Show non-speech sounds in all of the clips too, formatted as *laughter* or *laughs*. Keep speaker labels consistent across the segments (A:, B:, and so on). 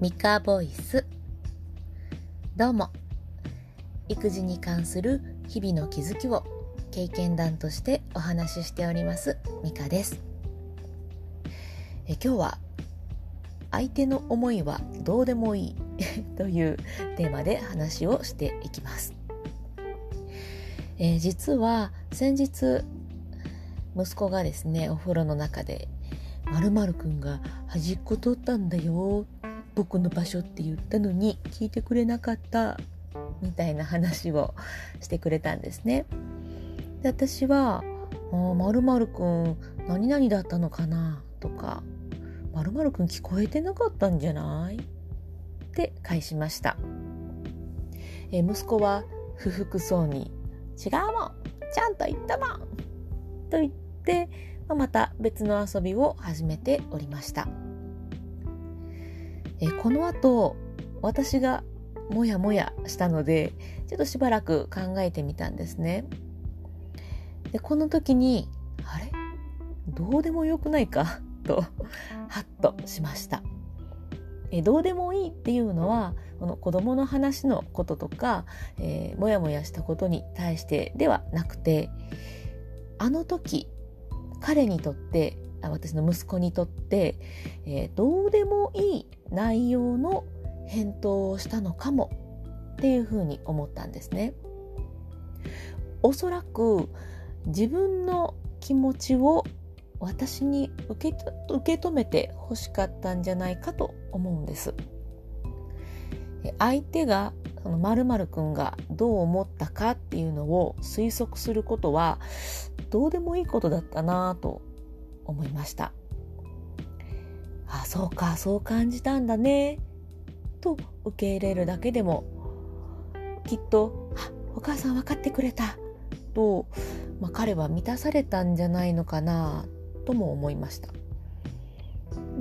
A: ミカボイス。どうも。育児に関する日々の気づきを経験談としてお話ししておりますミカです。え今日は相手の思いはどうでもいい *laughs* というテーマで話をしていきます、え、実は先日息子がですねお風呂の中でまるまるくんが端っこ取ったんだよ僕の場所って言ったのに聞いてくれなかったみたいな話をしてくれたんですね。で私は「まるまるくん何々だったのかな?」とか「まるまるくん聞こえてなかったんじゃない?」って返しました。え息子は不服そうに「違うもんちゃんと言ったもん!」と言ってまた別の遊びを始めておりました。えこの後私がもやもやしたのでちょっとしばらく考えてみたんですね。でこの時にあれ？どうでもよくないか？*laughs* とハッとしました。えどうでもいいっていうのはこの子供の話のこととか、えー、もやもやしたことに対してではなくてあの時彼にとって私の息子にとって、えー、どうでもいい内容の返答をしたのかもっていうふうに思ったんですね。おそらく自分の気持ちを私に受け受け止めて欲しかったんじゃないかと思うんです。相手がその〇〇くんがどう思ったかっていうのを推測することはどうでもいいことだったなと思いましたあそうかそう感じたんだねと受け入れるだけでもきっと「あお母さん分かってくれた」と、まあ、彼は満たされたんじゃないのかなとも思いました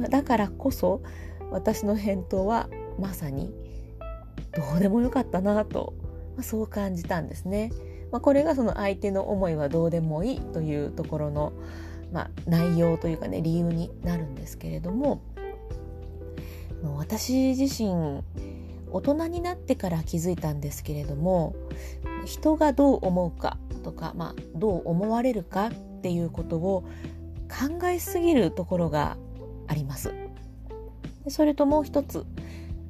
A: だからこそ私の返答はまさにどうでもよかったなと、まあ、そう感じたんですね。まあ、これがその相手の思いはどうでもいいというところの、まあ、内容というかね理由になるんですけれども私自身大人になってから気づいたんですけれども人がどう思うかとか、まあ、どう思われるかっていうことを考えすぎるところがあります。それともう一つ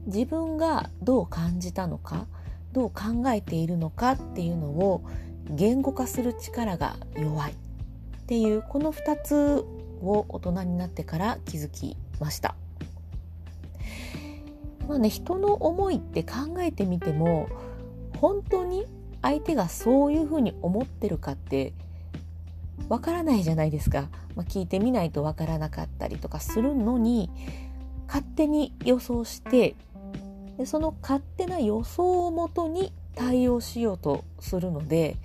A: 自分がどう感じたのかどう考えているのかっていうのを言語化する力が弱いっていうこの2つを大人になってから気づきました。まあね人の思いって考えてみても本当に相手がそういうふうに思ってるかってわからないじゃないですか、まあ、聞いてみないとわからなかったりとかするのに勝手に予想してでその勝手な予想をもとに対応しようとするので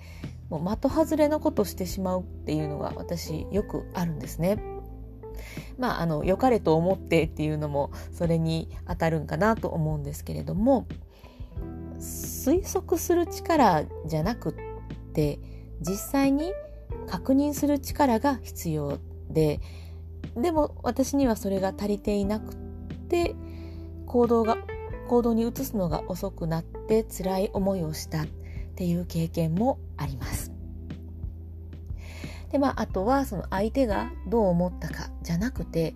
A: もう的外れなことしてしまうっていうのが私よくあるんですね。まあ、あの良かれと思ってっていうのもそれに当たるんかなと思うんですけれども推測する力じゃなくって実際に確認する力が必要ででも私にはそれが足りていなくって行動が行動に移すのが遅くなって辛い思いをしたっていう経験もあります。でまああとはその相手がどう思ったかじゃなくて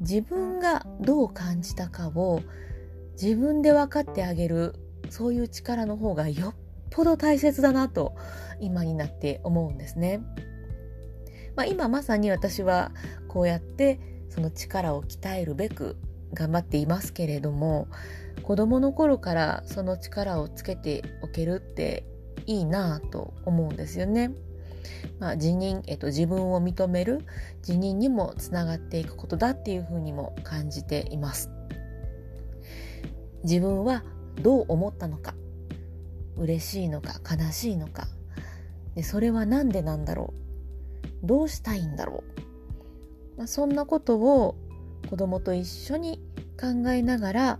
A: 自分がどう感じたかを自分で分かってあげるそういう力の方がよっぽど大切だなと今になって思うんですね。まあ、今まさに私はこうやってその力を鍛えるべく頑張っていますけれども子供の頃からその力をつけておけるっていいなぁと思うんですよね。まあ、自認、えっと、自分を認める自認にもつながっていくことだっていうふうにも感じています。自分はどう思ったのか嬉しいのか悲しいのか。でそれは何でなんだろう？どうしたいんだろう、まあ、そんなことを子供と一緒に考えながら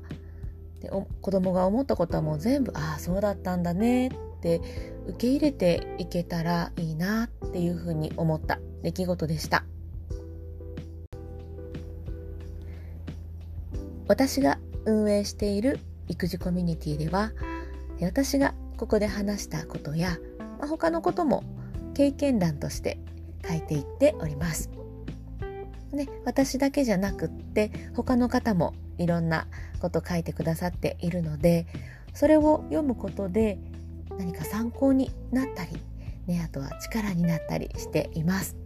A: で子供が思ったことはもう全部ああそうだったんだね。って受け入れていけたらいいなっていうふうに思った出来事でした私が運営している育児コミュニティでは私がここで話したことや、まあ、他のことも経験談として書いていっております。ね、私だけじゃなくって他の方もいろんなこと書いてくださっているのでそれを読むことで何か参考になったり、ね、あとは力になったりしています。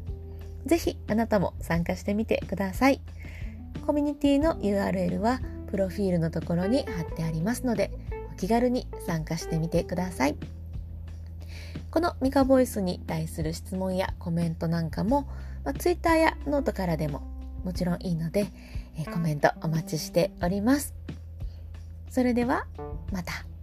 A: ぜひあなたも参加してみてください。コミュニティの URL はプロフィールのところに貼ってありますのでお気軽に参加してみてください。このミカボイスに対する質問やコメントなんかも、まあ、Twitter やノートからでももちろんいいので、えコメントお待ちしております。それではまた。